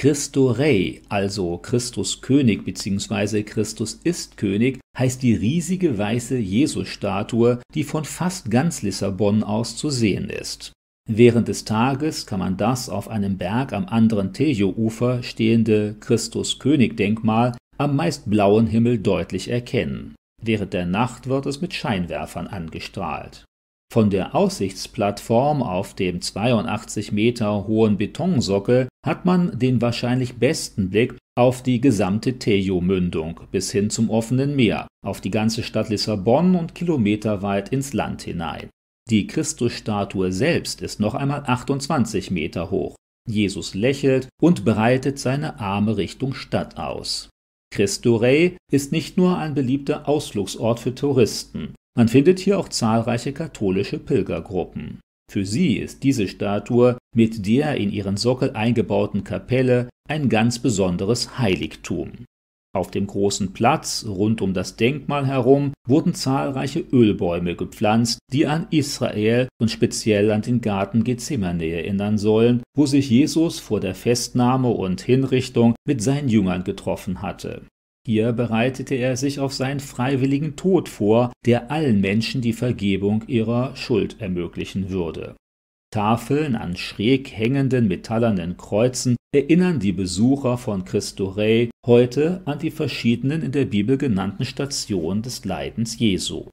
Christo Rey, also Christus König bzw. Christus ist König, heißt die riesige weiße Jesusstatue, die von fast ganz Lissabon aus zu sehen ist. Während des Tages kann man das auf einem Berg am anderen Tejo-Ufer stehende Christus-König-Denkmal am meist blauen Himmel deutlich erkennen. Während der Nacht wird es mit Scheinwerfern angestrahlt. Von der Aussichtsplattform auf dem 82 Meter hohen Betonsockel hat man den wahrscheinlich besten Blick auf die gesamte Tejo-Mündung bis hin zum offenen Meer, auf die ganze Stadt Lissabon und kilometerweit ins Land hinein. Die Christusstatue selbst ist noch einmal 28 Meter hoch. Jesus lächelt und breitet seine Arme Richtung Stadt aus. Cristo Rey ist nicht nur ein beliebter Ausflugsort für Touristen. Man findet hier auch zahlreiche katholische Pilgergruppen. Für sie ist diese Statue mit der in ihren Sockel eingebauten Kapelle ein ganz besonderes Heiligtum. Auf dem großen Platz rund um das Denkmal herum wurden zahlreiche Ölbäume gepflanzt, die an Israel und speziell an den Garten Gethsemane erinnern sollen, wo sich Jesus vor der Festnahme und Hinrichtung mit seinen Jüngern getroffen hatte. Hier bereitete er sich auf seinen freiwilligen Tod vor, der allen Menschen die Vergebung ihrer Schuld ermöglichen würde. Tafeln an schräg hängenden metallenen Kreuzen erinnern die Besucher von Cristo Rey heute an die verschiedenen in der Bibel genannten Stationen des Leidens Jesu.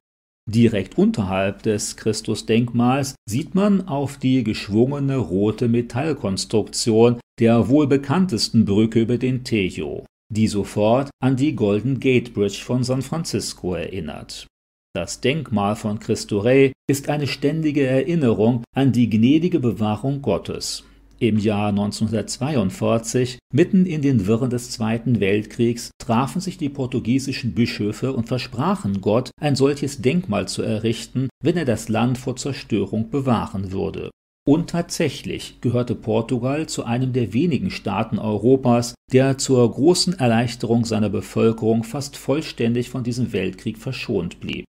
Direkt unterhalb des Christusdenkmals sieht man auf die geschwungene rote Metallkonstruktion der wohl bekanntesten Brücke über den Tejo, die sofort an die Golden Gate Bridge von San Francisco erinnert. Das Denkmal von Cristo Rey ist eine ständige Erinnerung an die gnädige Bewahrung Gottes. Im Jahr 1942, mitten in den Wirren des Zweiten Weltkriegs, trafen sich die portugiesischen Bischöfe und versprachen Gott, ein solches Denkmal zu errichten, wenn er das Land vor Zerstörung bewahren würde. Und tatsächlich gehörte Portugal zu einem der wenigen Staaten Europas, der zur großen Erleichterung seiner Bevölkerung fast vollständig von diesem Weltkrieg verschont blieb.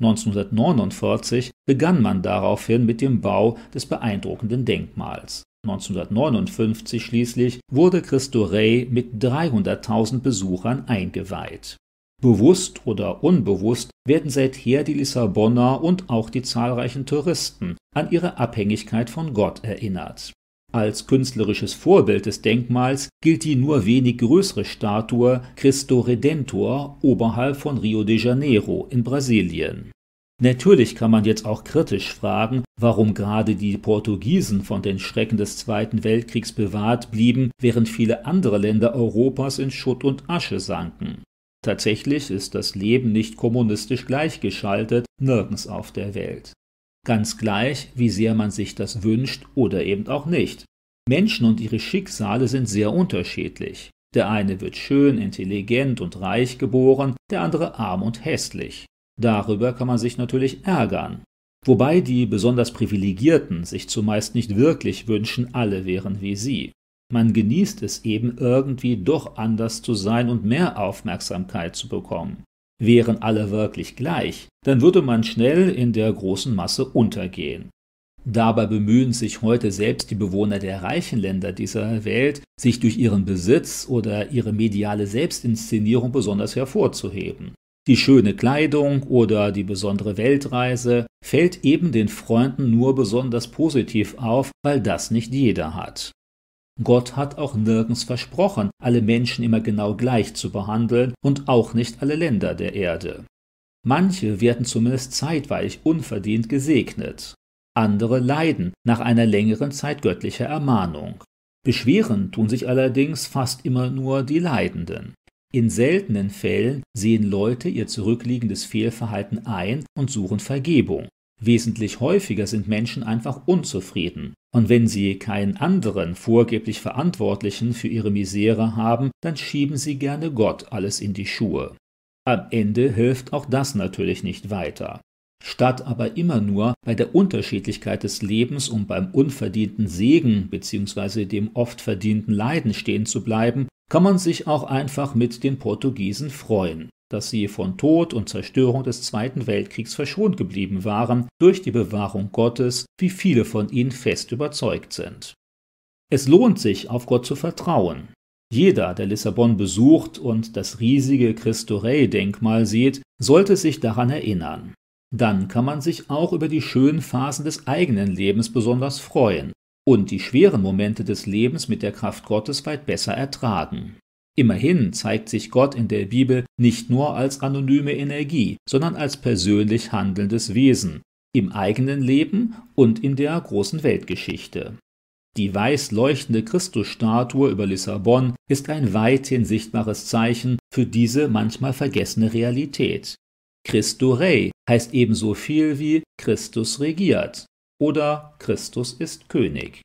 1949 begann man daraufhin mit dem Bau des beeindruckenden Denkmals. 1959 schließlich wurde Cristo Rey mit 300.000 Besuchern eingeweiht. Bewusst oder unbewusst werden seither die Lissabonner und auch die zahlreichen Touristen an ihre Abhängigkeit von Gott erinnert. Als künstlerisches Vorbild des Denkmals gilt die nur wenig größere Statue Cristo Redentor oberhalb von Rio de Janeiro in Brasilien. Natürlich kann man jetzt auch kritisch fragen, warum gerade die Portugiesen von den Schrecken des Zweiten Weltkriegs bewahrt blieben, während viele andere Länder Europas in Schutt und Asche sanken. Tatsächlich ist das Leben nicht kommunistisch gleichgeschaltet, nirgends auf der Welt. Ganz gleich, wie sehr man sich das wünscht oder eben auch nicht. Menschen und ihre Schicksale sind sehr unterschiedlich. Der eine wird schön, intelligent und reich geboren, der andere arm und hässlich. Darüber kann man sich natürlich ärgern. Wobei die besonders Privilegierten sich zumeist nicht wirklich wünschen, alle wären wie sie. Man genießt es eben irgendwie doch anders zu sein und mehr Aufmerksamkeit zu bekommen. Wären alle wirklich gleich, dann würde man schnell in der großen Masse untergehen. Dabei bemühen sich heute selbst die Bewohner der reichen Länder dieser Welt, sich durch ihren Besitz oder ihre mediale Selbstinszenierung besonders hervorzuheben. Die schöne Kleidung oder die besondere Weltreise fällt eben den Freunden nur besonders positiv auf, weil das nicht jeder hat. Gott hat auch nirgends versprochen, alle Menschen immer genau gleich zu behandeln und auch nicht alle Länder der Erde. Manche werden zumindest zeitweilig unverdient gesegnet, andere leiden nach einer längeren Zeit göttlicher Ermahnung. Beschweren tun sich allerdings fast immer nur die Leidenden. In seltenen Fällen sehen Leute ihr zurückliegendes Fehlverhalten ein und suchen Vergebung. Wesentlich häufiger sind Menschen einfach unzufrieden. Und wenn sie keinen anderen vorgeblich Verantwortlichen für ihre Misere haben, dann schieben sie gerne Gott alles in die Schuhe. Am Ende hilft auch das natürlich nicht weiter. Statt aber immer nur bei der Unterschiedlichkeit des Lebens und beim unverdienten Segen bzw. dem oft verdienten Leiden stehen zu bleiben, kann man sich auch einfach mit den Portugiesen freuen dass sie von Tod und Zerstörung des Zweiten Weltkriegs verschont geblieben waren durch die Bewahrung Gottes, wie viele von ihnen fest überzeugt sind. Es lohnt sich, auf Gott zu vertrauen. Jeder, der Lissabon besucht und das riesige Cristo Rey-Denkmal sieht, sollte sich daran erinnern. Dann kann man sich auch über die schönen Phasen des eigenen Lebens besonders freuen und die schweren Momente des Lebens mit der Kraft Gottes weit besser ertragen. Immerhin zeigt sich Gott in der Bibel nicht nur als anonyme Energie, sondern als persönlich handelndes Wesen, im eigenen Leben und in der großen Weltgeschichte. Die weiß leuchtende Christusstatue über Lissabon ist ein weithin sichtbares Zeichen für diese manchmal vergessene Realität. Christo Rey heißt ebenso viel wie Christus regiert oder Christus ist König.